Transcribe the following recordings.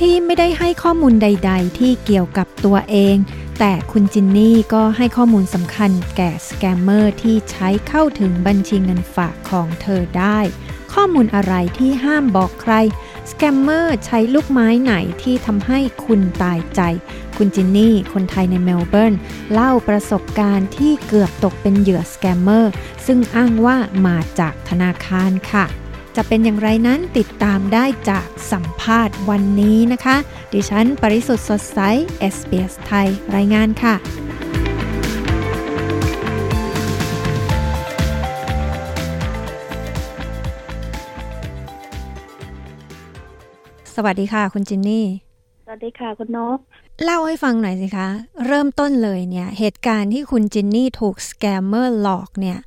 ที่ไม่ได้ให้ข้อมูลใด ๆ ที่เกี่ยวกับตัวเอง แต่คุณจินนี่ก็ให้ข้อมูลสำคัญแก่สแกมเมอร์ที่ใช้เข้าถึงบัญชีเงินฝากของเธอได้ ข้อมูลอะไรที่ห้ามบอกใคร สแกมเมอร์ใช้ลูกไม้ไหนที่ทำให้คุณตายใจ คุณจินนี่ คนไทยในเมลเบิร์น เล่าประสบการณ์ที่เกือบตกเป็นเหยื่อสแกมเมอร์ ซึ่งอ้างว่ามาจากธนาคารค่ะ จะเป็นอย่างไรนั้นติดตามได้จากสัมภาษณ์วันนี้นะคะ ดิฉันปริสุทธ์สดใส SBS ไทย รายงานค่ะสวัสดีค่ะ คุณจินนี่ สวัสดีค่ะ คุณนก เล่าให้ฟังหน่อยสิคะ เริ่มต้นเลยเนี่ยเหตุการณ์ที่คุณจินนี่ถูกสแกมเมอร์หลอกเนี่ย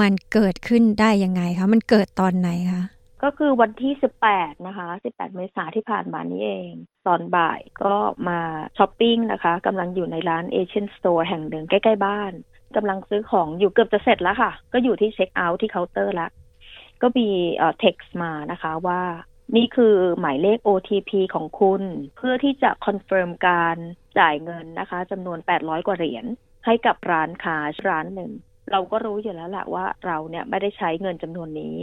มันเกิดขึ้นได้ยังไงคะมันเกิดตอนไหนคะก็คือวันที่18นะคะ18เมษาที่ผ่านมานี้เอง ตอนบ่ายก็มาช้อปปิ้งนะคะกำลังอยู่ในร้าน Asian store แห่งหนึ่งใกล้ๆบ้านกำลังซื้อของอยู่เกือบจะเสร็จแล้วค่ะ ก็อยู่ที่เช็คเอาท์ที่เคาน์เตอร์แล้วก็มีเอ่อเท็กซ์มานะคะว่า นี่คือหมายเลข OTP ของคุณ เพื่อที่จะ confirm การจ่ายเงินนะคะจำนวน 800 กว่าเหรียญให้กับร้านค้าร้านหนึ่ง เราก็รู้อยู่แล้วแหละว่าเราเนี่ยไม่ได้ใช้เงินจำนวนนี้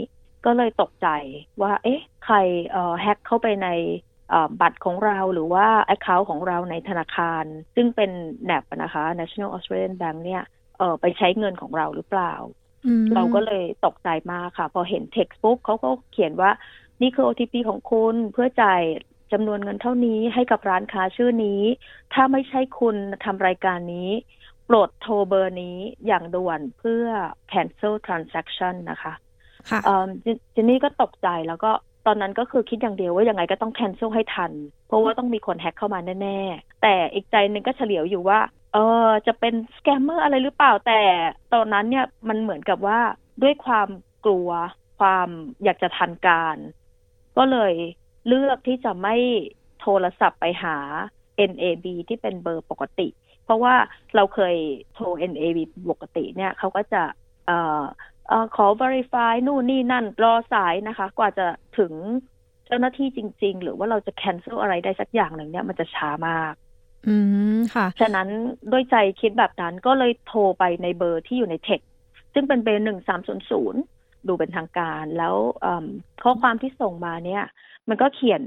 ก็เลยตกใจว่า เอ๊ะ ใครเอ่อแฮ็กเข้าไปในเอ่อบัตรของเราหรือว่า Account ของเราในธนาคาร ซึ่งเป็น NAB นะคะ National Australian Bank เนี่ยเออไปใช้เงินของเราหรือเปล่าอืมเราก็เลยตกใจมากค่ะ พอเห็น text ปุ๊บเขาก็เขียนว่า นี่คือ OTP ของคุณเพื่อจ่ายจำนวนเงินเท่านี้ให้กับร้านค้าชื่อนี้ ถ้าไม่ใช่คุณทำรายการนี้โปรดโทรเบอร์นี้อย่างด่วนเพื่อ cancel transaction นะคะค่ะเอิ่มเจเจนนี่ก็ตกใจแล้วก็ตอนนั้นก็คือคิดอย่างเดียวว่ายังไงก็ต้อง cancel ให้ทัน เพราะว่าต้องมีคนแฮ็กเข้ามาแน่ๆ แต่อีกใจหนึ่งก็เฉลียวอยู่ว่า เออจะเป็นสแกมเมอร์อะไรหรือเปล่าแต่ตอนนั้นเนี่ยมันเหมือนกับว่าด้วยความกลัวความอยากจะทันการ ก็เลยเลือกที่จะไม่โทรศัพท์ไปหา NAB ที่เป็นเบอร์ปกติ เพราะว่าเราเคยโทร NAB ปกติเนี่ยเขาก็จะเอ่อเอ่อขอ verify นู่นนี่นั่นรอสายนะคะ กว่าจะถึงเจ้าหน้าที่จริง ๆ หรือว่าเราจะ cancel อะไรได้สักอย่างหนึ่งเนี่ยมันจะช้ามาก อืมค่ะ ฉะนั้นด้วยใจคิดแบบนั้นก็เลยโทรไปในเบอร์ที่อยู่ในเทคซึ่งเป็นเบอร์หนึ่งสามศูนย์ศูนย์ ดูเป็นทางการ แล้วเอิ่มข้อความที่ส่งมาเนี่ย มันก็เขียน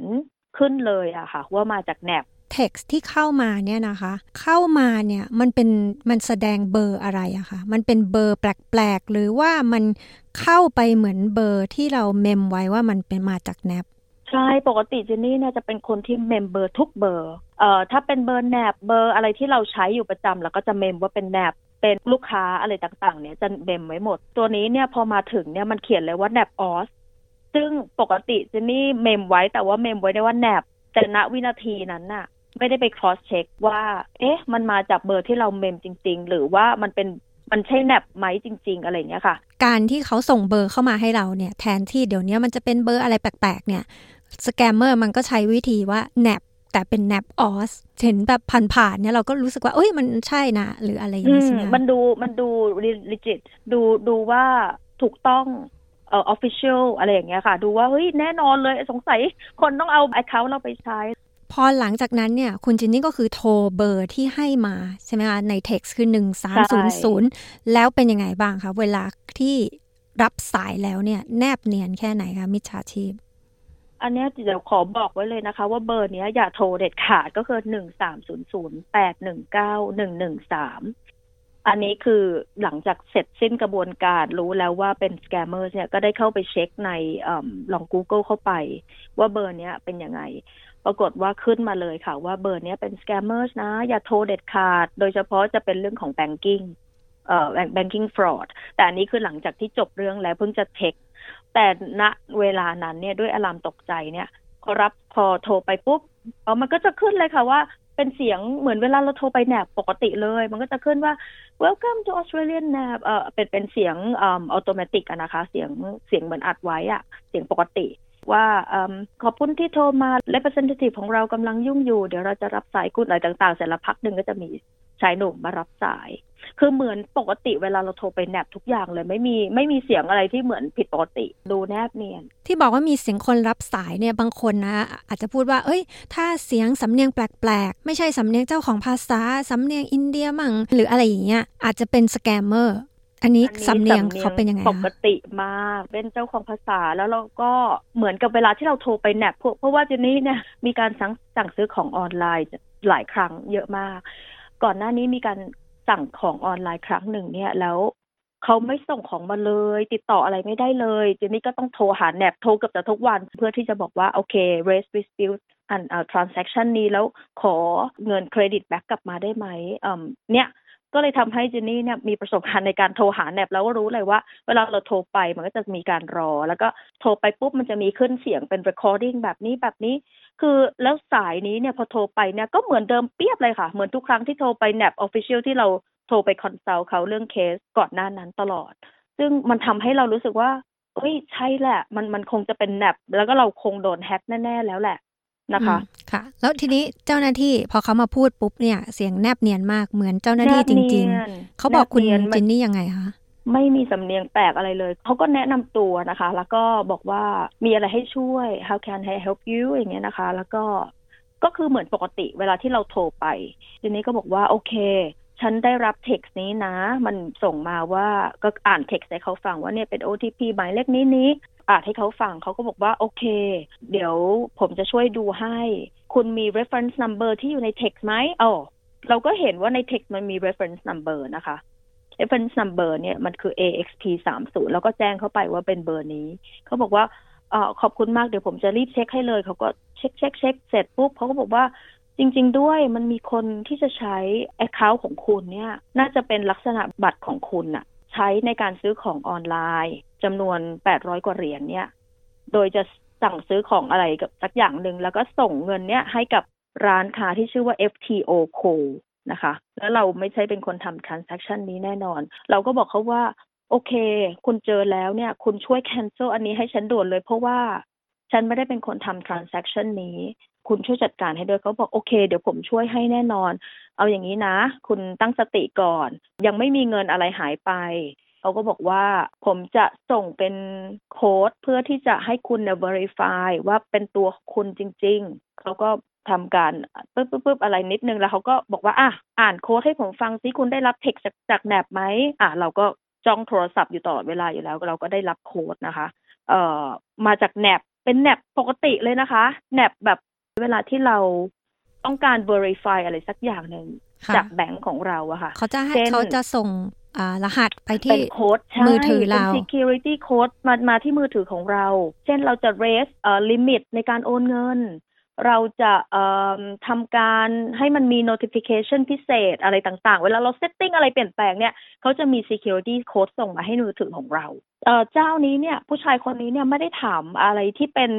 ขึ้นเลยอะค่ะ ว่ามาจาก NAB text ที่เข้ามาเนี่ยนะคะ เข้ามาเนี่ยมันเป็นมันแสดงเบอร์อะไรอะคะมันเป็นเบอร์แปลกๆ หรือว่ามันเข้าไปเหมือนเบอร์ที่เราเมมไว้ว่ามันเป็นมาจาก NABใช่ปกติเจนนี่เนี่ยจะเป็นคนที่เมมเบอร์ทุกเบอร์เอ่อถ้าเป็นเบอร์ NAB เบอร์อะไรที่เราใช้อยู่ประจำแล้วก็จะเมมว่าเป็น NAB เป็นลูกค้าอะไรต่างๆ เนี่ยจะเมมไว้หมด ตัวนี้เนี่ยพอมาถึงเนี่ยมันเขียนเลยว่า NAB Aus ซึ่งปกติเจนนี่เมมไว้แต่ว่าเมมไว้ได้ว่า NAB แต่ณวินาทีนั้นน่ะ ไม่ได้ไป cross check ว่า เอ๊ะ มันมาจากเบอร์ที่เราเมมจริง ๆ หรือว่ามันเป็นมันใช่ NAB ไหมจริง ๆ อะไรเงี้ยค่ะ การที่เขาส่งเบอร์เข้ามาให้เราเนี่ย แทนที่เดี๋ยวนี้มันจะเป็นเบอร์อะไรแปลกๆ เนี่ยสแกมเมอร์มันก็ใช้วิธีว่า NAB แต่เป็น NAB Ausเห็นแบบผ่านๆเนี่ยเราก็รู้สึกว่าเอ้ยมันใช่นะ หรืออะไรอย่างอืนี้มใช่ไหมมันดูมันดู legit ดูดูว่าถูกต้องเอ่อ official อะไรอย่างเงี้ยค่ะ ดูว่าเฮ้ยแน่นอนเลยสงสัยคนต้องเอา account เราไปใช้ พอหลังจากนั้นเนี่ย คุณจินนี่ก็คือโทรเบอร์ที่ให้มา ใช่ไหมคะใน text คือ1300แล้วเป็นยังไงบ้างคะ เวลาที่รับสายแล้วเนี่ย แนบเนียนแค่ไหนคะ มิจฉาชีพ อันนี้เดี๋ยวขอบอกไว้เลยนะคะ ว่าเบอร์นี้อย่าโทรเด็ดขาดก็คือหนึ่งสามศูนย์ศูนย์แปดหนึ่งเก้าหนึ่งหนึ่งสามอันนี้คือหลังจากเสร็จสิ้นกระบวนการรู้แล้วว่าเป็นสแกมเมอร์เนี่ยก็ได้เข้าไปเช็คในอลอง Google เข้าไป ว่าเบอร์เนี้ยเป็นยังไง ปรากฏว่าขึ้นมาเลยค่ะ ว่าเบอร์เนี้ยเป็นสแกมเมอร์นะ อย่าโทรเด็ดขาด โดยเฉพาะจะเป็นเรื่องของ banking เอ่อ banking fraud แต่อันนี้คือหลังจากที่จบเรื่องแล้วเพิ่งจะเช็ค แต่ณเวลานั้นเนี่ยด้วยอารามตกใจเนี่ยพอรับพอโทรไปปุ๊บเออมันก็จะขึ้นเลยค่ะว่าเป็นเสียงเหมือนเวลาเราโทรไปแนบปกติเลย มันก็จะขึ้นว่า welcome to Australian NAB เออเป็นเป็นเสียงอ่าอัตโนมัติอะนะคะ เสียงเสียงเหมือนอัดไว้อะเสียงปกติ ว่าอขอบคุณที่โทรมา representative ของเรากำลังยุ่งอยู่ เดี๋ยวเราจะรับสายคุณอะไรต่างๆ เสร็จแล้วพักหนึ่งก็จะมีชายหนุ่มมารับสาย คือเหมือนปกติเวลาเราโทรไปแนบทุกอย่างเลยไม่มีไม่มีเสียงอะไรที่เหมือนผิดปกติ ดูแนบเนียน ที่บอกว่ามีเสียงคนรับสายเนี่ยบางคนนะ อาจจะพูดว่า เอ้ย ถ้าเสียงสำเนียงแปลกๆ ไม่ใช่สำเนียงเจ้าของภาษาสำเนียงอินเดียมั่งหรืออะไรอย่างเงี้ยอาจจะเป็นสแกมเมอร์ อันนี้สำเนียงเขาเป็นยังไงปกติมากเป็นเจ้าของภาษาแล้วเราก็เหมือนกับเวลาที่เราโทรไปแนบเพราะว่าทีนี้เนี่ยมีการสั่งสั่งซื้อของออนไลน์หลายครั้งเยอะมาก ก่อนหน้านี้มีการสั่งของออนไลน์ครั้งหนึ่งเนี่ยแล้วเขาไม่ส่งของมาเลย ติดต่ออะไรไม่ได้เลยเจนนี่ก็ต้องโทรหาแนบโทรกับจะทุกวัน เพื่อที่จะบอกว่าโอเค raise dispute อัน transaction นี้แล้วขอเงินเครดิตแบ็กกลับมาได้ไหมเนี่ย ก็เลยทำให้เจนนี่เนี่ยมีประสบการณ์ในการโทรหาแนบแล้วก็รู้เลยว่า เวลาเราโทรไปมันก็จะมีการรอ แล้วก็โทรไปปุ๊บมันจะมีขึ้นเสียงเป็น recording แบบนี้แบบนี้ คือแล้วสายนี้เนี่ยพอโทรไปเนี่ยก็เหมือนเดิมเปี๊ยบเลยค่ะ เหมือนทุกครั้งที่โทรไป NAB official ที่เราโทรไป consult เขาเรื่องเคสก่อนหน้านั้นตลอด ซึ่งมันทำให้เรารู้สึกว่าเฮ้ยใช่แหละ มันมันคงจะเป็น NAB แล้วก็เราคงโดนแฮ็กแน่ ๆ แล้วแหละ นะคะค่ะ แล้วทีนี้เจ้าหน้าที่พอเขามาพูดปุ๊บเนี่ย เสียงแนบเนียนมากเหมือนเจ้าหน้าที่จริง ๆ เขาบอกคุณจินนี่ยังไงคะไม่มีสำเนียงแปลกอะไรเลย เขาก็แนะนำตัวนะคะ แล้วก็บอกว่ามีอะไรให้ช่วย how can I help you อย่างเงี้ยนะคะ แล้วก็ก็คือเหมือนปกติเวลาที่เราโทรไปทีนี้ก็บอกว่าโอเค ฉันได้รับเท็กซ์นี้นะ มันส่งมาว่าก็อ่านเท็กซ์ให้เขาฟังว่าเนี่ยเป็น OTP หมายเลขนี้นี้ อ่านให้เขาฟังเขาก็บอกว่าโอเค เดี๋ยวผมจะช่วยดูให้ คุณมี reference number ที่อยู่ใน text ไหมอ๋อเราก็เห็นว่าใน text มันมี reference number นะคะ reference number เนี่ยมันคือ AXP 3 0แล้วก็แจ้งเข้าไปว่าเป็นเบอร์นี้ เขาบอกว่าออขอบคุณมากเดี๋ยวผมจะรีบเช็คให้เลย เขาก็เช็คเช็คเช็คเสร็จปุ๊บเขาก็บอกว่าจริง ๆ ด้วยมันมีคนที่จะใช้ account ของคุณเนี่ย น่าจะเป็นลักษณะบัตรของคุณอะใช้ในการซื้อของออนไลน์ จำนวนแปดร้อยกว่าเหรียญเนี่ย โดยจะสั่งซื้อของอะไรกับสักอย่างหนึ่ง แล้วก็ส่งเงินเนี่ยให้กับร้านค้าที่ชื่อว่า FTO Co นะคะ แล้วเราไม่ใช่เป็นคนทำ transaction นี้แน่นอน เราก็บอกเขาว่า โอเค คุณเจอแล้วเนี่ย คุณช่วย cancel อันนี้ให้ฉันด่วนเลย เพราะว่าฉันไม่ได้เป็นคนทำ transaction นี้ คุณช่วยจัดการให้ด้วยเขาบอกโอเค เดี๋ยวผมช่วยให้แน่นอน เอาอย่างนี้นะ คุณตั้งสติก่อน ยังไม่มีเงินอะไรหายไป เขาก็บอกว่าผมจะส่งเป็นโค้ดเพื่อที่จะให้คุณเนี่ย verify ว่าเป็นตัวคุณจริง ๆ เขาก็ทำการปึ๊บปึ๊บปึ๊บอะไรนิดนึงแล้วเขาก็บอกว่าอะอ่านโค้ดให้ผมฟังซิคุณได้รับเทคจากจากแนบไหมอะเราก็จ้องโทรศัพท์อยู่ตลอดเวลาอยู่แล้ว เราก็ได้รับโค้ดนะคะเอ่อมาจากแนบเป็นแนบปกติเลยนะคะแนบแบบเวลาที่เราต้องการ verify อะไรสักอย่างหนึ่งจากแบงก์ของเราอะค่ะเขาจะให้เขาจะส่ง รหัสไปที่โค้ดมือถือเรา security code มามาที่มือถือของเรา เช่นเราจะ raise เอ่อ limit ในการโอนเงิน เราจะทำการให้มันมี notification พิเศษอะไรต่างๆ เวลาเรา setting อะไรเปลี่ยนแปลงเนี่ยเขาจะมี security code ส่งมาให้มือถือของเราเจ้านี้เนี่ยผู้ชายคนนี้เนี่ยไม่ได้ถามอะไรที่เป็น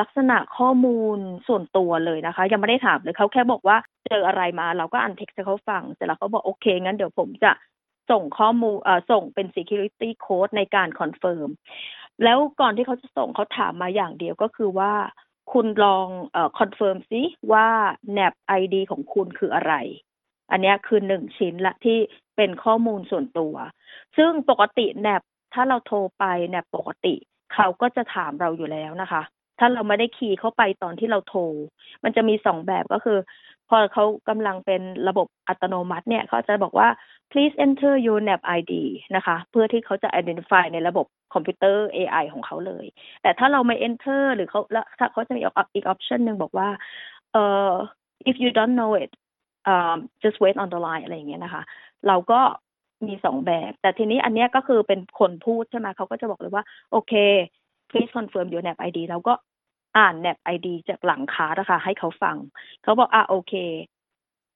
ลักษณะข้อมูลส่วนตัวเลยนะคะ ยังไม่ได้ถามเลยเขาแค่บอกว่าเจออะไรมาเราก็อ่านเท็กซ์ให้เขาฟังเสร็จแล้วเขาบอกโอเคงั้นเดี๋ยวผมจะ ส่งข้อมูลอ่อส่งเป็น security code ในการคอนเฟิร์มแล้วก่อนที่เขาจะส่งเขาถามมาอย่างเดียวก็คือว่า คุณลองอ่อคอนเฟิร์มซิว่า NAB ID ของคุณคืออะไร อันนี้คือหนึ่งชิ้นละที่เป็นข้อมูลส่วนตัว ซึ่งปกติ NAP ถ้าเราโทรไป NAP ปกติเขาก็จะถามเราอยู่แล้วนะคะ ถ้าเราไม่ได้คีย์เข้าไปตอนที่เราโทร มันจะมีสองแบบก็คือ พอเขากำลังเป็นระบบอัตโนมัติเนี่ยเขาจะบอกว่า please enter your NAP ID นะคะ เพื่อที่เขาจะ identify ในระบบคอมพิวเตอร์ AI ของเขาเลย แต่ถ้าเราไม่ enter หรือเขาแล้วถ้าเขาจะมีอีก option หนึ่งบอกว่าเอ่อ if you don't know it um, just wait on the line อะไรอย่างเงี้ยนะคะ เราก็มีสองแบบ แต่ทีนี้อันเนี้ยก็คือเป็นคนพูดใช่ไหมเขาก็จะบอกเลยว่า โอเค please confirm your NAP ID เราก็ อ่านแนบไอดีจากหลังคาร์นะคะให้เขาฟัง เขาบอกอะโอเค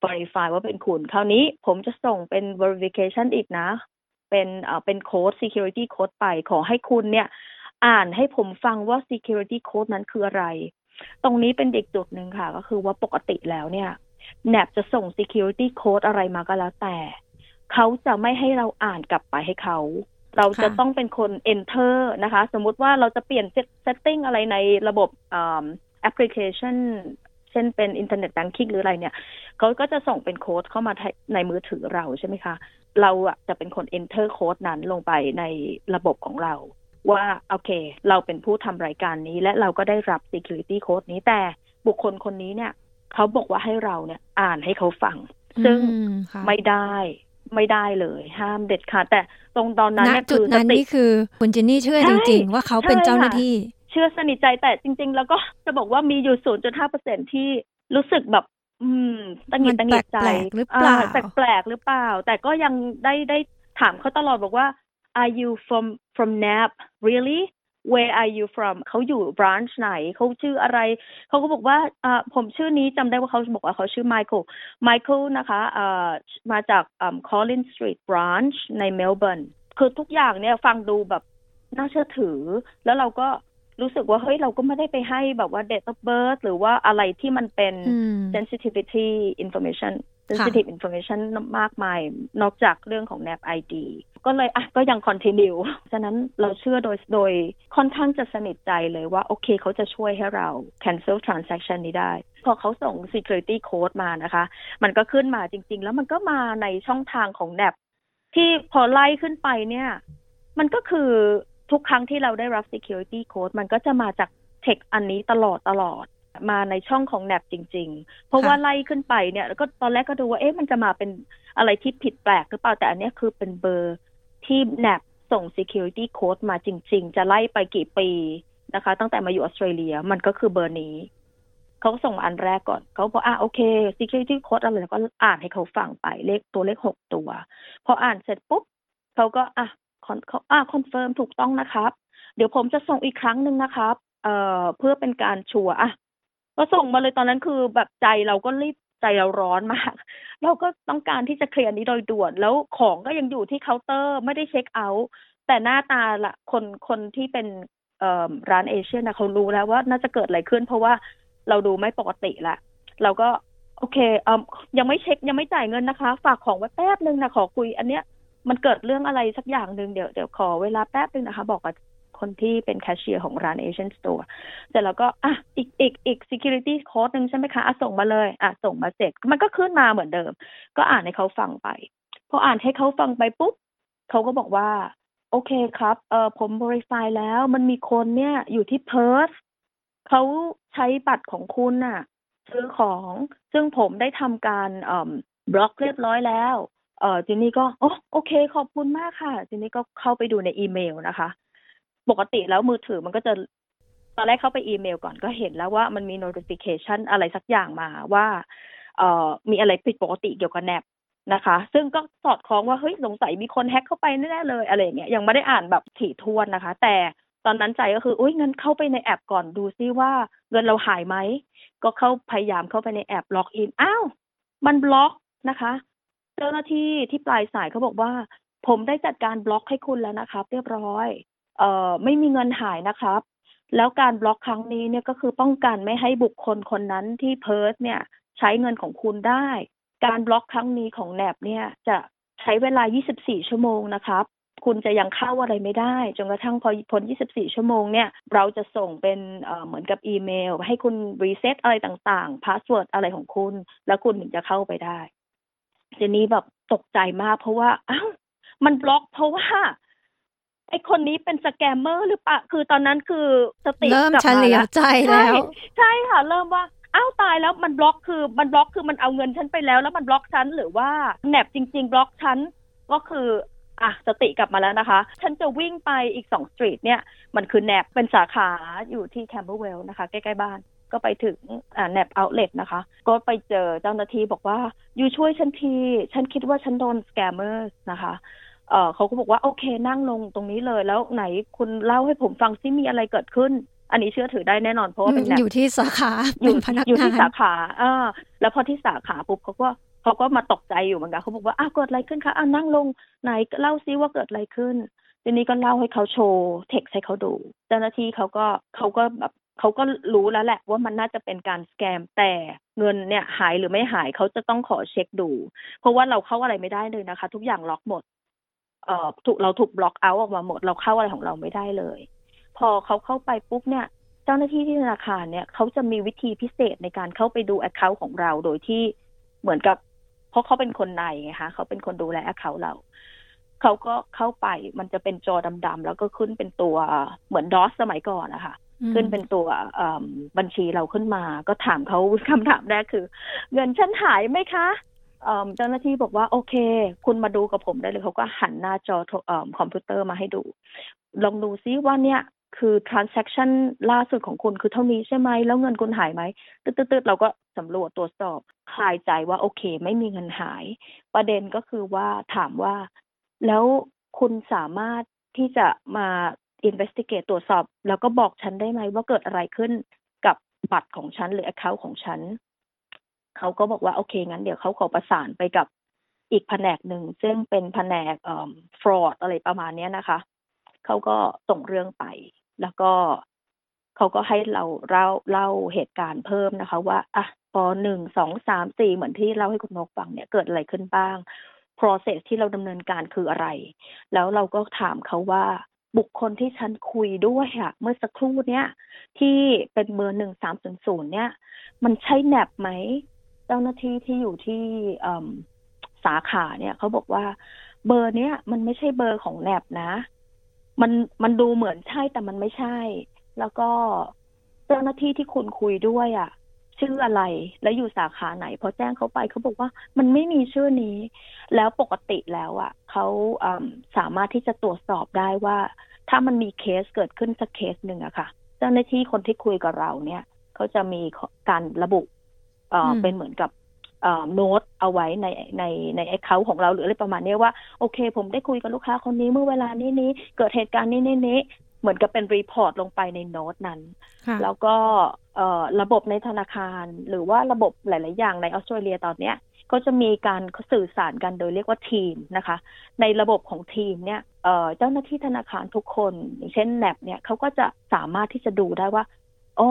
verify ว่าเป็นคุณ คราวนี้ผมจะส่งเป็น verification อีกนะ เป็นเอ่อเป็นโค้ด security code ไป ขอให้คุณเนี่ย อ่านให้ผมฟังว่า security code นั้นคืออะไร ตรงนี้เป็นเด็กจุดหนึ่งค่ะ ก็คือว่าปกติแล้วเนี่ยแนบจะส่ง security code อะไรมาก็แล้วแต่ เขาจะไม่ให้เราอ่านกลับไปให้เขา เราจะต้องเป็นคน enter นะคะ สมมุติว่าเราจะเปลี่ยน setting อะไรในระบบแอปพลิเคชัน เช่นเป็นอินเทอร์เน็ตแบงกิ้งหรืออะไรเนี่ยเขาก็จะส่งเป็นโค้ดเข้ามาในมือถือเราใช่ไหมคะ เราอะจะเป็นคน enter โค้ดนั้นลงไปในระบบของเรา ว่าโอเค เราเป็นผู้ทำรายการนี้ และเราก็ได้รับ security code นี้แต่บุคคลคนนี้เนี่ยเขาบอกว่าให้เราเนี่ยอ่านให้เขาฟัง ซึ่งไม่ได้ไม่ได้เลย ห้ามเด็ดขาดแต่ ตรงตอนนั้นจุดนั้นนี่คือคุณจินนี่เชื่อจริง ๆ ว่าเขาเป็นเจ้าหน้าที่ เชื่อสนิทใจแต่จริง ๆ แล้วก็จะบอกว่ามีอยู่ศูนย์จุดห้าเปอร์เซ็นที่รู้สึกแบบ อืมตังหิดตังหิดใจหรือเปล่าแปลกหรือเปล่า แต่ก็ยังได้ได้ถามเขาตลอดบอกว่า are you from from NAP really where are you from เขาอยู่ branch ไหนเขาชื่ออะไร เขาก็บอกว่าอ่าผมชื่อนี้จำได้ว่าเขาบอกว่าเขาชื่อไมเคิลไมเคิลนะคะอ่ามาจากอ่า Collins Street branch ในเมลเบิร์นคือทุกอย่างเนี่ยฟังดูแบบน่าเชื่อถือ แล้วเราก็รู้สึกว่าเฮ้ยเราก็ไม่ได้ไปให้แบบว่า date of birth หรือว่าอะไรที่มันเป็น sensitivity information sensitive information มากมาย นอกจากเรื่องของ NAP ID ก็เลยอะก็ยัง continue ฉะนั้นเราเชื่อโดยโดยค่อนข้างจะสนิทใจเลยว่า โอเคเขาจะช่วยให้เรา cancel transaction นี้ได้ พอเขาส่ง security code มานะคะ มันก็ขึ้นมาจริง ๆ แล้วมันก็มาในช่องทางของ NAP ที่พอไล่ขึ้นไปเนี่ย มันก็คือทุกครั้งที่เราได้รับ security code มันก็จะมาจากเทคอันนี้ตลอดตลอด มาในช่องของแนบจริง ๆ เพราะว่าไล่ขึ้นไปเนี่ยแล้วก็ตอนแรกก็ดูว่าเอ๊ะมันจะมาเป็นอะไรที่ผิดแปลกหรือเปล่าแต่อันนี้คือเป็นเบอร์ที่แนบส่ง security code มาจริง ๆ จะไล่ไปกี่ปีนะคะ ตั้งแต่มาอยู่ออสเตรเลียมันก็คือเบอร์นี้เขาส่งอันแรกก่อนเขาบอกอะโอเค security code อะไรแล้วก็อ่านให้เขาฟังไปเลขตัวเลขหกตัว พออ่านเสร็จปุ๊บเขาก็อะคอนเขาอะคอนเฟิร์มถูกต้องนะครับ เดี๋ยวผมจะส่งอีกครั้งหนึ่งนะครับ เอ่อเพื่อเป็นการชัวร์อะ ก็ส่งมาเลยตอนนั้นคือแบบใจเราก็รีบใจเราร้อนมาก เราก็ต้องการที่จะเคลียร์นี้โดยด่วน แล้วของก็ยังอยู่ที่เคาน์เตอร์ไม่ได้เช็คเอาท์แต่หน้าตาละคนคนที่เป็นร้านเอเชียนะเขารู้แล้วว่าน่าจะเกิดอะไรขึ้น เพราะว่าเราดูไม่ปกติละเราก็โอเคเออยังไม่เช็คยังไม่จ่ายเงินนะคะ ฝากของไว้แป๊บนึงนะขอคุย อันเนี้ยมันเกิดเรื่องอะไรสักอย่างหนึ่งเดี๋ยวเดี๋ยวขอเวลาแป๊บนึงนะคะ บอกกับ คนที่เป็นแคชเชียร์ของร้านเอเชียนสโตร์เสร็จแล้วก็อะอีกอีกอีก security code หนึ่งใช่ไหมคะอะส่งมาเลยอะส่งมาเสร็จมันก็ขึ้นมาเหมือนเดิม ก็อ่านให้เขาฟังไปพออ่านให้เขาฟังไปปุ๊บเขาก็บอกว่า โอเคครับเออผม verify แล้วมันมีคนเนี่ยอยู่ที่เพิร์สเขาใช้บัตรของคุณน่ะ ซื้อของซึ่งผมได้ทำการบล็อกเรียบร้อยแล้วเออจีนี่ก็โอ้โอเคขอบคุณมากค่ะจีนี่ก็เข้าไปดูในอีเมลนะคะ ปกติแล้วมือถือมันก็จะตอนแรกเข้าไปอีเมลก่อนก็เห็นแล้วว่ามันมี notification อะไรสักอย่างมาว่าเอ่อมีอะไรผิดปกติเกี่ยวกับ NAB นะคะ ซึ่งก็สอดคล้องว่าเฮ้ยสงสัยมีคนแฮ็กเข้าไปแน่เลยอะไรเงี้ยยังไม่ได้อ่านแบบถี่ถ้วนนะคะ แต่ตอนนั้นใจก็คืออุ้ยงั้นเข้าไปในแอปก่อนดูซิว่าเงินเราหายไหมก็เข้าพยายามเข้าไปในแอปล็อกอินอ้าวมันบล็อกนะคะ เจ้าหน้าที่ที่ปลายสายเขาบอกว่า ผมได้จัดการบล็อกให้คุณแล้วนะคะเรียบร้อย เอ่อไม่มีเงินหายนะครับ แล้วการบล็อกครั้งนี้เนี่ยก็คือป้องกันไม่ให้บุคคลคนนั้นที่ Perth เนี่ยใช้เงินของคุณได้ การบล็อกครั้งนี้ของ NAB เนี่ยจะใช้เวลา 24 ชั่วโมงนะครับ คุณจะยังเข้าอะไรไม่ได้จนกระทั่งพอพ้น 24 ชั่วโมงเนี่ยเราจะส่งเป็นเหมือนกับอีเมล ให้คุณรีเซ็ตอะไรต่างๆพาสเวิร์ดอะไรของคุณ แล้วคุณถึงจะเข้าไปได้ทีนี้แบบตกใจมากเพราะว่าอ้าวมันบล็อกเพราะว่า ไอคนนี้เป็นสแกมเมอร์หรือเปล่า คือตอนนั้นคือสติเริ่มเฉลียวใจแล้ว ใช่ค่ะ เริ่มว่าอ้าวตายแล้วมันบล็อกคือมันบล็อกคือมันเอาเงินฉันไปแล้ว แล้วมันบล็อกฉันหรือว่า NAB จริง ๆ บล็อกฉันก็คืออะสติกลับมาแล้วนะคะ ฉันจะวิ่งไปอีกสอง street เนี่ย มันคือ NAB เป็นสาขาอยู่ที่ Camberwell นะคะ ใกล้ๆบ้านก็ไปถึงอ่า NAB outlet นะคะ ก็ไปเจอเจ้าหน้าที่บอกว่า you ช่วยฉันที ฉันคิดว่าฉันโดนสแกมเมอร์นะคะ เออเขาก็บอกว่าโอเคนั่งลงตรงนี้เลย แล้วไหนคุณเล่าให้ผมฟังซิมีอะไรเกิดขึ้น อันนี้เชื่อถือได้แน่นอนเพราะว่าเป็นอยู่ที่สาขาอยู่พนักงานอยู่ที่สาขาอ่าแล้วพอที่สาขาปุ๊บเขาก็เขาก็มาตกใจอยู่เหมือนกันเขาบอกว่าอ้าวเกิดอะไรขึ้นคะอ้านั่งลงไหนเล่าซิว่าเกิดอะไรขึ้นทีนี้ก็เล่าให้เขาโชว์เท็กซ์ให้เขาดู เจ้าหน้าที่เขาก็เขาก็แบบเขาก็รู้แล้วแหละว่ามันน่าจะเป็นการสแกมแต่เงินเนี่ยหายหรือไม่หายเขาจะต้องขอเช็คดู เพราะว่าเราเข้าอะไรไม่ได้เลยนะคะ ทุกอย่างล็อกหมด เอ่อถูกเราถูกบล็อกเอาออกมาหมดเราเข้าอะไรของเราไม่ได้เลย พอเขาเข้าไปปุ๊บเนี่ย เจ้าหน้าที่ที่ธนาคารเนี่ยเขาจะมีวิธีพิเศษในการเข้าไปดู account ของเราโดยที่เหมือนกับเพราะเขาเป็นคนในไงคะเขาเป็นคนดูแล account เราเขาก็เข้าไปมันจะเป็นจอดำๆแล้วก็ขึ้นเป็นตัวเหมือน DOS สมัยก่อนนะคะขึ้นเป็นตัวบัญชีเราขึ้นมา ก็ถามเขาคำถามแรกคือ เงินฉันหายไหมคะ เจ้าหน้าที่บอกว่าโอเค คุณมาดูกับผมได้เลยเขาก็หันหน้าจอคอมพิวเตอร์มาให้ดู ลองดูซิว่าเนี่ยคือ transaction ล่าสุดของคุณคือเท่านี้ใช่ไหม แล้วเงินคุณหายไหมตืดๆเราก็สำรวจตรวจสอบคลายใจว่าโอเค ไม่มีเงินหาย ประเด็นก็คือว่าถามว่า แล้วคุณสามารถที่จะมา investigate ตรวจสอบ แล้วก็บอกฉันได้ไหมว่าเกิดอะไรขึ้นกับบัตรของฉันหรือ account ของฉัน เขาก็บอกว่าโอเคงั้นเดี๋ยวเขาขอประสานไปกับอีกแผนกหนึ่งซึ่งเป็นแผนกเอ่อ fraud อะไรประมาณนี้นะคะเขาก็ส่งเรื่องไป แล้วก็เขาก็ให้เราเล่าเล่าเหตุการณ์เพิ่มนะคะ ว่าอะพอหนึ่งสองสามสี่เหมือนที่เล่าให้คุณนกฟังเนี่ยเกิดอะไรขึ้นบ้าง process ที่เราดำเนินการคืออะไร แล้วเราก็ถามเขาว่าบุคคลที่ฉันคุยด้วยอะเมื่อสักครู่เนี้ยที่เป็นเบอร์หนึ่งสามศูนย์ศูนย์เนี่ย มันใช่แนบไหม เจ้าหน้าที่ที่อยู่ที่สาขาเนี่ยเขาบอกว่า เบอร์เนี้ยมันไม่ใช่เบอร์ของแนบนะ มันมันดูเหมือนใช่แต่มันไม่ใช่ แล้วก็เจ้าหน้าที่ที่คุณคุยด้วยอะ่ะ ชื่ออะไรและอยู่สาขาไหนพอแจ้งเขาไปเขาบอกว่ามันไม่มีชื่อนี้ แล้วปกติแล้วอะ่ะเขาสามารถที่จะตรวจสอบได้ว่า ถ้ามันมีเคสเกิดขึ้นสักเคสหนึ่งอะค่ะ เจ้าหน้าที่คนที่คุยกับเราเนี่ยเขาจะมีการระบุ เป็นเหมือนกับโน้ตเอาไว้ในในใน account ของเราหรืออะไรประมาณนี้ว่า โอเค ผมได้คุยกับลูกค้าคนนี้เมื่อเวลานี้นี้เกิดเหตุการณ์นี้นี้นี้เหมือนกับเป็น report ลงไปในโน้ตนั้น แล้วก็ระบบในธนาคาร หรือว่าระบบหลาย ๆ อย่างในออสเตรเลียตอนเนี้ยก็จะมีการสื่อสารกันโดยเรียกว่าทีมนะคะ ในระบบของทีมเนี่ยเจ้าหน้าที่ธนาคารทุกคน อย่างเช่น NAB เนี่ยเขาก็จะสามารถที่จะดูได้ว่า อ๋อ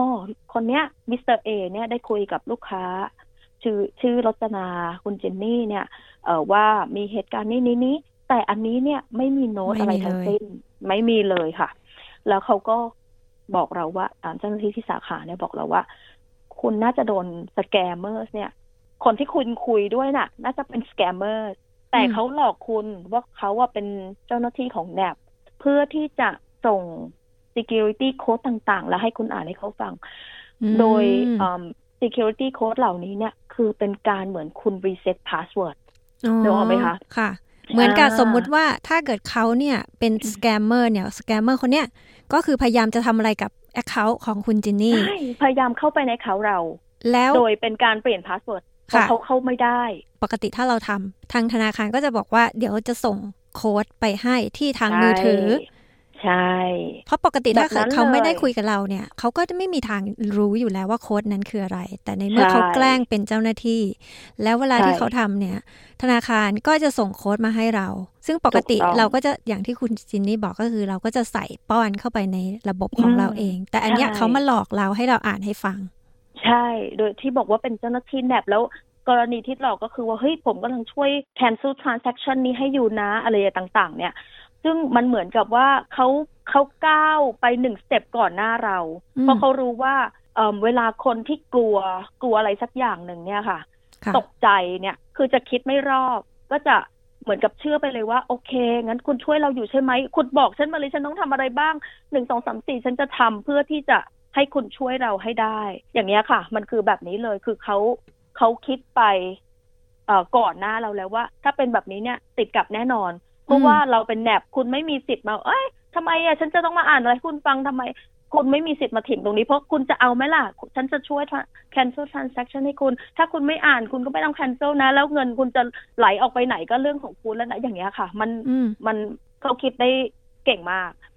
คนเนี้ย Mister A เนี่ยได้คุยกับลูกค้า ชื่อชื่อรจนาคุณเจนนี่เนี่ยเอ่อว่ามีเหตุการณ์นี้นี้นี้แต่อันนี้เนี่ยไม่มีโน้ตอะไรทั้งสิ้นไม่มีเลยค่ะ แล้วเขาก็บอกเราว่าเจ้าหน้าที่ที่สาขาเนี่ยบอกเราว่า คุณน่าจะโดนสแกมเมอร์เนี่ย คนที่คุณคุยด้วยน่ะ น่าจะเป็นสแกมเมอร์แต่เขาหลอกคุณว่าเขาว่าเป็นเจ้าหน้าที่ของแนบเพื่อที่จะส่ง security code ต่างๆ แล้วให้คุณอ่านให้เขาฟัง โดย security code เหล่านี้เนี่ย คือเป็นการเหมือนคุณ reset password นึกออกไหมคะค่ะ เหมือนกับสมมุติว่าถ้าเกิดเขาเนี่ยเป็นสแกมเมอร์เนี่ยสแกมเมอร์คนเนี้ยก็คือพยายามจะทำอะไรกับ account ของคุณจินนี่ใช่พยายามเข้าไปในเขาเรา แล้วโดยเป็นการเปลี่ยน password เขาเข้าไม่ได้ ปกติถ้าเราทำทางธนาคารก็จะบอกว่าเดี๋ยวจะส่งโค้ดไปให้ที่ทางมือถือ ใช่ เพราะปกติถ้าเขาไม่ได้คุยกับเราเนี่ย เขาก็จะไม่มีทางรู้อยู่แล้วว่าโค้ดนั้นคืออะไร แต่ในเมื่อเขาแกล้งเป็นเจ้าหน้าที่ แล้วเวลาที่เขาทำเนี่ย ธนาคารก็จะส่งโค้ดมาให้เรา ซึ่งปกติเราก็จะอย่างที่คุณจินนี่บอกก็คือ เราก็จะใส่ป้อนเข้าไปในระบบของเราเอง แต่อันเนี้ยเขามาหลอกเราให้เราอ่านให้ฟัง ใช่ โดยที่บอกว่าเป็นเจ้าหน้าที่แนบแล้วกรณีที่หลอกก็คือว่าเฮ้ยผมกำลังช่วย cancel transaction นี้ให้อยู่นะอะไรต่างๆ เนี่ย ซึ่งมันเหมือนกับว่าเขาเขาก้าวไปหนึ่งสเต็ปก่อนหน้าเรา เพราะเขารู้ว่าเเวลาคนที่กลัวกลัวอะไรสักอย่างหนึ่งเนี่ยค่ะ ตกใจเนี่ยคือจะคิดไม่รอบก็จะเหมือนกับเชื่อไปเลยว่า โอเค งั้นคุณช่วยเราอยู่ใช่ไหมคุณบอกฉันมาเลยฉันต้องทำอะไรบ้างหนึ่งสองสามสี่ฉันจะทำเพื่อที่จะให้คุณช่วยเราให้ได้ อย่างนี้ค่ะ มันคือแบบนี้เลยคือเขาเขาคิดไปเอ่อก่อนหน้าเราแล้วว่า ถ้าเป็นแบบนี้เนี่ย ติดกับแน่นอน เพราะว่าเราเป็นแนบคุณไม่มีสิทธิ์มา เอ้ยทำไมอะฉันจะต้องมาอ่านอะไรคุณฟังทำไม คุณไม่มีสิทธิ์มาถิ่งตรงนี้เพราะคุณจะเอาไหมล่ะ ฉันจะช่วย cancel transaction ให้คุณ ถ้าคุณไม่อ่านคุณก็ไม่ต้อง cancel นะ แล้วเงินคุณจะไหลออกไปไหนก็เรื่องของคุณแล้วนะอย่างเงี้ยค่ะ มันมันเขาคิดได้เก่งมากเออ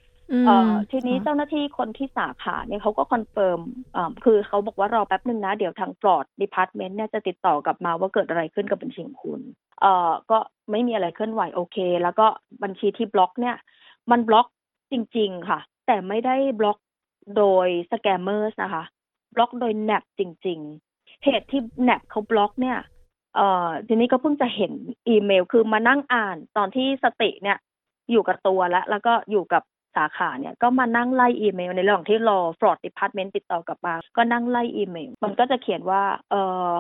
ทีนี้เจ้าหน้าที่คนที่สาขาเนี่ยเขาก็ confirm อ่าคือเขาบอกว่ารอแป๊บหนึ่งนะ เดี๋ยวทาง fraud department เนี่ยจะติดต่อกลับมาว่าเกิดอะไรขึ้นกับบัญชีของคุณเอ่อก็ไม่มีอะไรเคลื่อนไหวโอเค แล้วก็บัญชีที่บล็อกเนี่ย มันบล็อกจริง ๆ ค่ะ แต่ไม่ได้บล็อกโดย scammers นะคะ บล็อกโดย NAB จริง ๆ เหตุที่ NAB เขาบล็อกเนี่ยเอ่อทีนี้ก็เพิ่งจะเห็นอีเมลคือมานั่งอ่านตอนที่สติเนี่ยอยู่กับตัวแล้ว แล้วก็อยู่กับ สาขาเนี่ยก็มานั่งไล่อีเมลในระหว่างที่รอ fraud department ติดต่อกลับมาก็นั่งไล่อีเมล มันก็จะเขียนว่าเออ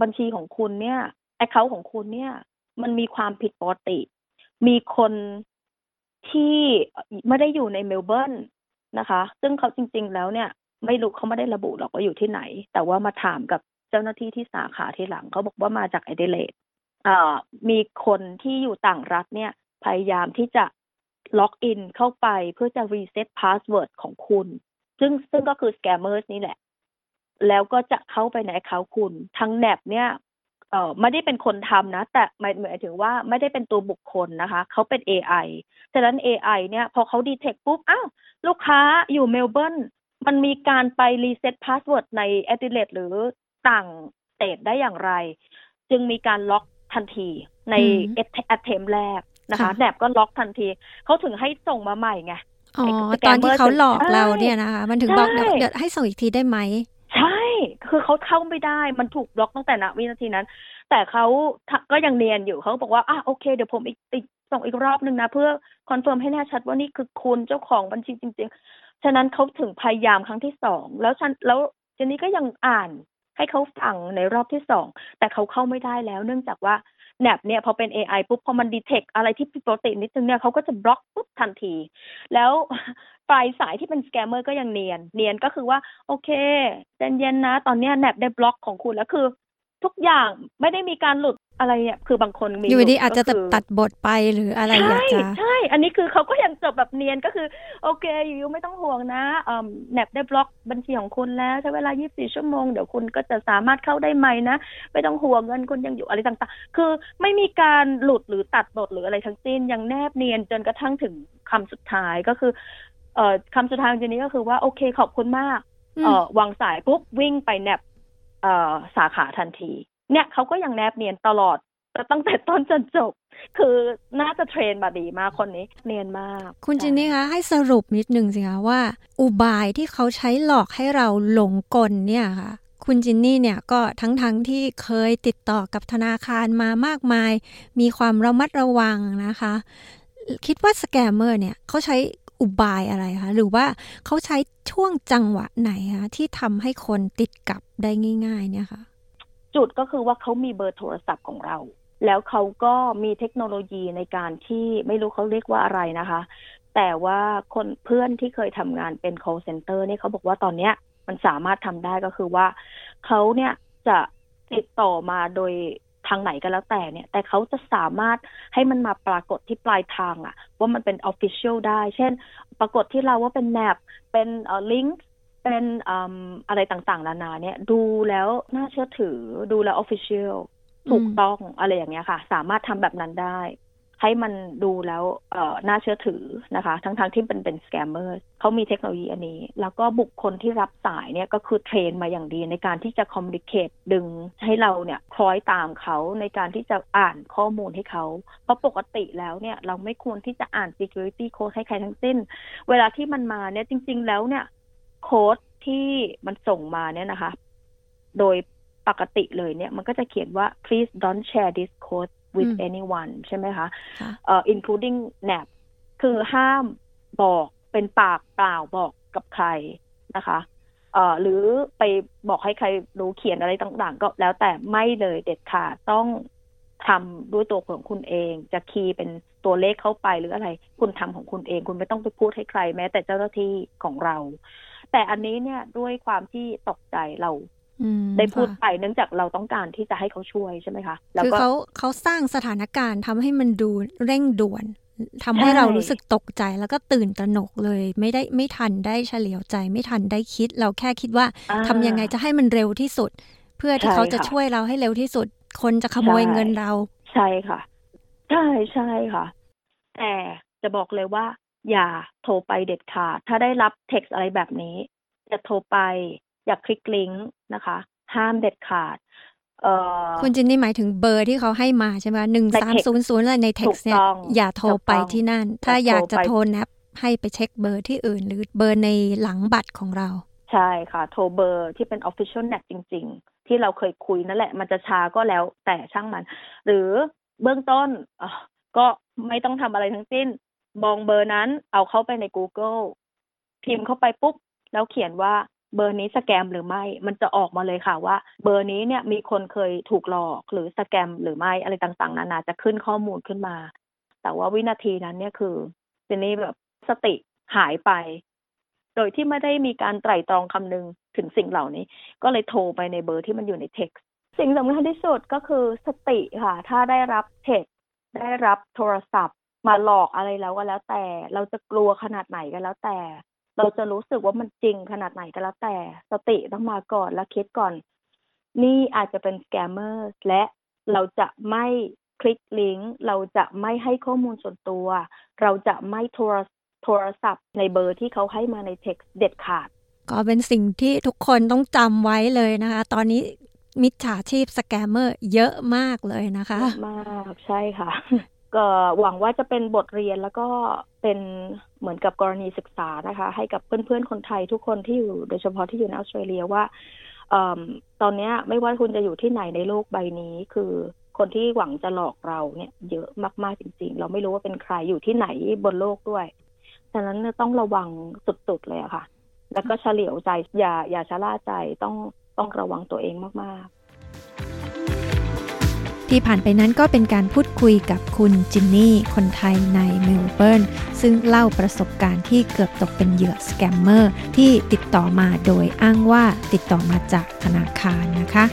บัญชีของคุณเนี่ย account ของคุณเนี่ยมันมีความผิดปกติ มีคนที่ไม่ได้อยู่ในเมลเบิร์นนะคะ ซึ่งเขาจริง ๆ แล้วเนี่ย ไม่รู้เขาไม่ได้ระบุหรอกว่าอยู่ที่ไหน แต่ว่ามาถามกับเจ้าหน้าที่ที่สาขาที่หลังเขาบอกว่ามาจากแอดิเลดมีคนที่อยู่ต่างรัฐเนี่ย พยายามที่จะ login เข้าไปเพื่อจะ reset password ของคุณ ซึ่งซึ่งก็คือ scammers นี่แหละ แล้วก็จะเข้าไปใน account คุณทาง NAB เนี่ยเอ่อไม่ได้เป็นคนทำนะ แต่หมายหมายถึงว่าไม่ได้เป็นตัวบุคคลนะคะ เขาเป็น AI ฉะนั้น AI เนี่ย พอเขา detect ปุ๊บ อ้าว ลูกค้าอยู่เมลเบิร์นมันมีการไป reset password ในแอดิเลดหรือต่าง state ได้อย่างไร จึงมีการล็อกทันทีใน attempt แรก นะคะ NAB ก็ล็อกทันทีเขาถึงให้ส่งมาใหม่ไงอ๋อตอนที่เขาหลอกเราเนี่ยนะคะ มันถึงบอกเดี๋ยวให้ส่งอีกทีได้ไหมใช่ คือเขาเข้าไม่ได้มันถูกบล็อกตั้งแต่ณวินาทีนั้น แต่เขาก็ยังเนียนอยู่เขาบอกว่าอะโอเคเดี๋ยวผมอีกติดส่งอีกรอบนึงนะเพื่อ confirm ให้แน่ชัดว่านี่คือคุณเจ้าของบัญชีจริง ๆ ฉะนั้นเขาถึงพยายามครั้งที่สองแล้วฉันแล้วเจนนี่ก็ยังอ่านให้เขาฟังในรอบที่สองแต่เขาเข้าไม่ได้แล้ว เนื่องจากว่า NAB เนี่ยพอเป็น AI ปุ๊บพอมัน detect อะไรที่ผิดปกตินิดนึงเนี่ยเขาก็จะบล็อกปุ๊บทันที แล้วปลายสายที่เป็นสแกมเมอร์ก็ยังเนียน เนียนก็คือว่า โอเคเย็นๆนะ ตอนนี้ NAB ได้บล็อกของคุณแล้วคือ ทุกอย่างไม่ได้มีการหลุดอะไรเนี่ยคือบางคนมีอยู่ดีอาจจะตัดบทไปหรืออะไรอยากจะใช่ อันนี้คือเขาก็ยังจบแบบเนียนก็คือ โอเคอยู่ไม่ต้องห่วงนะ NAB ได้บล็อกบัญชีของคุณแล้วใช้เวลา 24 ชั่วโมง เดี๋ยวคุณก็จะสามารถเข้าได้ใหม่นะ ไม่ต้องห่วงเงินคุณยังอยู่อะไรต่างๆ คือไม่มีการหลุดหรือตัดบทหรืออะไรทั้งสิ้นยังแนบเนียนจนกระทั่งถึงคำสุดท้ายก็คือเอ่อคำสุดท้ายจนี้ก็คือว่าโอเคขอบคุณมากเอ่อวางสายปุ๊บวิ่งไปแนบเอ่อ สาขาทันที เนี่ยเขาก็ยังแนบเนียนตลอดตั้งแต่ต้นจนจบ คือน่าจะเทรนมาดีมากคนนี้ เนียนมาก คุณจินนี่คะให้สรุปนิดนึงสิคะว่า อุบายที่เขาใช้หลอกให้เราหลงกลเนี่ยค่ะ คุณจินนี่เนี่ยก็ทั้งๆทที่เคยติดต่อกับธนาคารมามากมาย มีความระมัดระวังนะคะ คิดว่าสแกมเมอร์เนี่ยเขาใช้ อุบายอะไรคะหรือว่าเขาใช้ช่วงจังหวะไหนคะที่ทำให้คนติดกับได้ง่าย ๆ เนี่ยค่ะ จุดก็คือว่าเขามีเบอร์โทรศัพท์ของเรา แล้วเขาก็มีเทคโนโลยีในการที่ไม่รู้เขาเรียกว่าอะไรนะคะ แต่ว่าคนเพื่อนที่เคยทำงานเป็น call center เนี่ยเขาบอกว่าตอนเนี้ยมันสามารถทำได้ก็คือว่าเขาเนี่ยจะติดต่อมาโดย ทางไหนก็แล้วแต่เนี่ย แต่เขาจะสามารถให้มันมาปรากฏที่ปลายทางอะว่ามันเป็น official ได้ เช่น ปรากฏที่เราว่าเป็นแนบเป็นเอ่อลิงก์เป็นอะไรต่างๆ นานาเนี่ยดูแล้วน่าเชื่อถือดูแล้วออฟฟิเชียลถูกต้องอะไรอย่างเงี้ยค่ะ สามารถทำแบบนั้นได้ ให้มันดูแล้วเอ่อน่าเชื่อถือนะคะ ทั้งๆทที่เป็นเป็นสแกมเมอร์เขามีเทคโนโลยีอันนี้ แล้วก็บุคคลที่รับสายเนี่ยก็คือเทรนมาอย่างดีในการที่จะคอมมิวนิเคตดึงให้เราเนี่ยคล้อยตามเขาในการที่จะอ่านข้อมูลให้เขา เพราะปกติแล้วเนี่ยเราไม่ควรที่จะอ่าน security code ให้ใครทั้งสิ้น เวลาที่มันมาเนี่ยจริง ๆ แล้วเนี่ยโค้ดที่มันส่งมาเนี่ยนะคะ โดยปกติเลยเนี่ยมันก็จะเขียนว่า please don't share this code with anyone ใช่ไหมคะเอ่อ including NAP คือห้ามบอกเป็นปากเปล่าบอกกับใครนะคะเอ่อหรือไปบอกให้ใครรู้เขียนอะไรต่างๆ ก็แล้วแต่ไม่เลยเด็ดขาดต้องทำด้วยตัวของคุณเอง จะคีย์เป็นตัวเลขเข้าไปหรืออะไร คุณทำของคุณเอง คุณไม่ต้องไปพูดให้ใครแม้แต่เจ้าหน้าที่ของเรา แต่อันนี้เนี่ยด้วยความที่ตกใจเรา ได้พูดไปเนื่องจากเราต้องการที่จะให้เขาช่วยใช่ไหมคะคือเขาเขาสร้างสถานการณ์ทำให้มันดูเร่งด่วนทำให้เรารู้สึกตกใจแล้วก็ตื่นตระหนกเลย ไม่ได้ไม่ทันได้เฉลียวใจ ไม่ทันได้คิด เราแค่คิดว่าทำยังไงจะให้มันเร็วที่สุด เพื่อที่เขาจะช่วยเราให้เร็วที่สุด คนจะขโมยเงินเรา ใช่ค่ะ ใช่ใช่ค่ะ แต่จะบอกเลยว่า อย่าโทรไปเด็ดขาดถ้าได้รับเท็กซ์อะไรแบบนี้จะโทรไป อย่าคลิกลิงก์นะคะ ห้ามเด็ดขาดคุณจินนี่หมายถึงเบอร์ที่เขาให้มาใช่ไหมหนึ่งสามศูนย์ศูนย์อะไรในเท็กซ์เนี่ย อย่าโทรไปที่นั่น ถ้าอยากจะโทร NAB ให้ไปเช็คเบอร์ที่อื่น หรือเบอร์ในหลังบัตรของเรา ใช่ค่ะ โทรเบอร์ที่เป็น official NAB จริง ๆ ที่เราเคยคุยนั่นแหละ มันจะช้าก็แล้วแต่ช่างมัน หรือเบื้องต้นก็ไม่ต้องทำอะไรทั้งสิ้นมองเบอร์นั้นเอาเข้าไปใน Google พิมพ์เข้าไปปุ๊บ แล้วเขียนว่า เบอร์นี้ scam หรือไม่ มันจะออกมาเลยค่ะว่า เบอร์นี้เนี่ยมีคนเคยถูกหลอกหรือ scam หรือไม่อะไรต่างๆ นานาจะขึ้นข้อมูลขึ้นมา แต่ว่าวินาทีนั้นเนี่ยคือเจนนี่แบบสติหายไป โดยที่ไม่ได้มีการไตร่ตรองคำนึงถึงสิ่งเหล่านี้ ก็เลยโทรไปในเบอร์ที่มันอยู่ในเท็กซ์สิ่งสำคัญที่สุดก็คือสติค่ะ ถ้าได้รับเท็กซ์ได้รับโทรศัพท์ มาหลอกอะไรแล้วก็แล้วแต่ เราจะกลัวขนาดไหนก็แล้วแต่ เราจะรู้สึกว่ามันจริงขนาดไหนก็แล้วแต่สติต้องมาก่อนและคิดก่อน นี่อาจจะเป็นสแกมเมอร์และเราจะไม่คลิกลิงก์เราจะไม่ให้ข้อมูลส่วนตัว เราจะไม่โทรโทรศัพท์ในเบอร์ที่เขาให้มาในเท็กซ์เด็ดขาด ก็เป็นสิ่งที่ทุกคนต้องจำไว้เลยนะคะ ตอนนี้มิจฉาชีพสแกมเมอร์เยอะมากเลยนะคะเยอะมาก ใช่ค่ะ ก็หวังว่าจะเป็นบทเรียนแล้วก็เป็นเหมือนกับกรณีศึกษานะคะ ให้กับเพื่อนๆคนไทยทุกคนที่อยู่โดยเฉพาะที่อยู่ในออสเตรเลียว่าอตอนนี้ไม่ว่าคุณจะอยู่ที่ไหนในโลกใบนี้ คือคนที่หวังจะหลอกเราเนี่ย เยอะมากๆจริง ๆ เราไม่รู้ว่าเป็นใครอยู่ที่ไหนบนโลกด้วยฉะนั้นต้องระวังสุดๆเลยอะค่ะ แล้วก็เฉลียวใจอย่าอย่าชะล่าใจต้องต้องระวังตัวเองมากๆ ที่ผ่านไปนั้นก็เป็นการพูดคุยกับคุณจินนี่ คนไทยในเมลเบิร์น ซึ่งเล่าประสบการณ์ที่เกือบตกเป็นเหยื่อสแกมเมอร์ที่ติดต่อมาโดยอ้างว่าติดต่อมาจากธนาคารนะคะ